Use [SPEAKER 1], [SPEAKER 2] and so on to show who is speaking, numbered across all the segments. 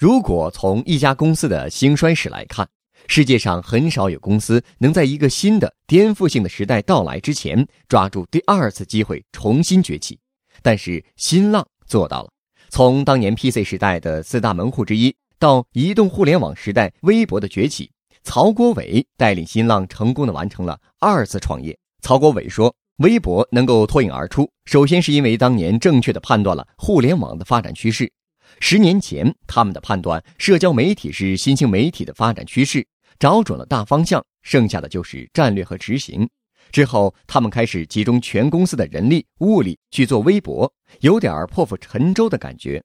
[SPEAKER 1] 如果从一家公司的兴衰史来看，世界上很少有公司能在一个新的颠覆性的时代到来之前抓住第二次机会重新崛起。但是新浪做到了。从当年 PC 时代的四大门户之一，到移动互联网时代微博的崛起，曹国伟带领新浪成功的完成了二次创业。曹国伟说：“微博能够脱颖而出，首先是因为当年正确的判断了互联网的发展趋势。”十年前，他们的判断，社交媒体是新兴媒体的发展趋势，找准了大方向，剩下的就是战略和执行。之后，他们开始集中全公司的人力物力去做微博，有点破釜沉舟的感觉。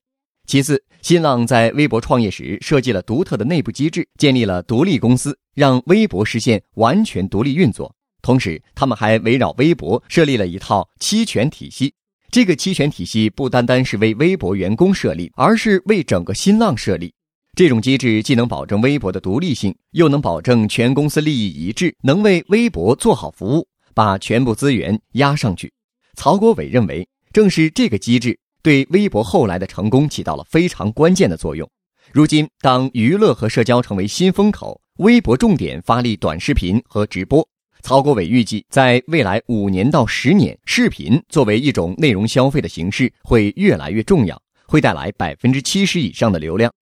[SPEAKER 1] 其次，新浪在微博创业时设计了独特的内部机制，建立了独立公司，让微博实现完全独立运作。同时，他们还围绕微博设立了一套期权体系。这个期权体系不单单是为微博员工设立，而是为整个新浪设立。这种机制既能保证微博的独立性，又能保证全公司利益一致，能为微博做好服务，把全部资源压上去。曹国伟认为，正是这个机制对微博后来的成功起到了非常关键的作用。如今，当娱乐和社交成为新风口，微博重点发力短视频和直播。曹国伟预计，在未来五年到十年，视频作为一种内容消费的形式会越来越重要，会带来百分之七十以上的流量。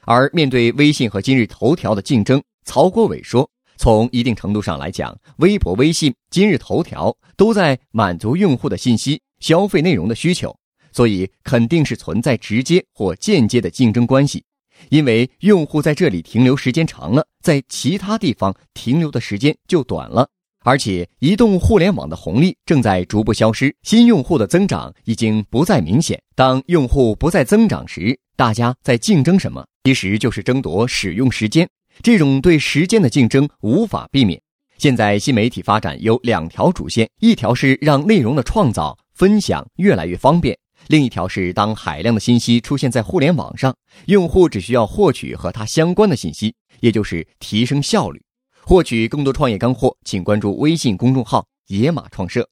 [SPEAKER 1] 而面对微信和今日头条的竞争，曹国伟说：“从一定程度上来讲，微博、微信、今日头条都在满足用户的信息消费内容的需求，所以肯定是存在直接或间接的竞争关系。因为用户在这里停留时间长了，在其他地方停留的时间就短了。”而且，移动互联网的红利正在逐步消失，新用户的增长已经不再明显。当用户不再增长时，大家在竞争什么？其实就是争夺使用时间。这种对时间的竞争无法避免。现在新媒体发展有两条主线：一条是让内容的创造、分享越来越方便；另一条是当海量的信息出现在互联网上，用户只需要获取和它相关的信息，也就是提升效率。获取更多创业干货，请关注微信公众号“野马创社”。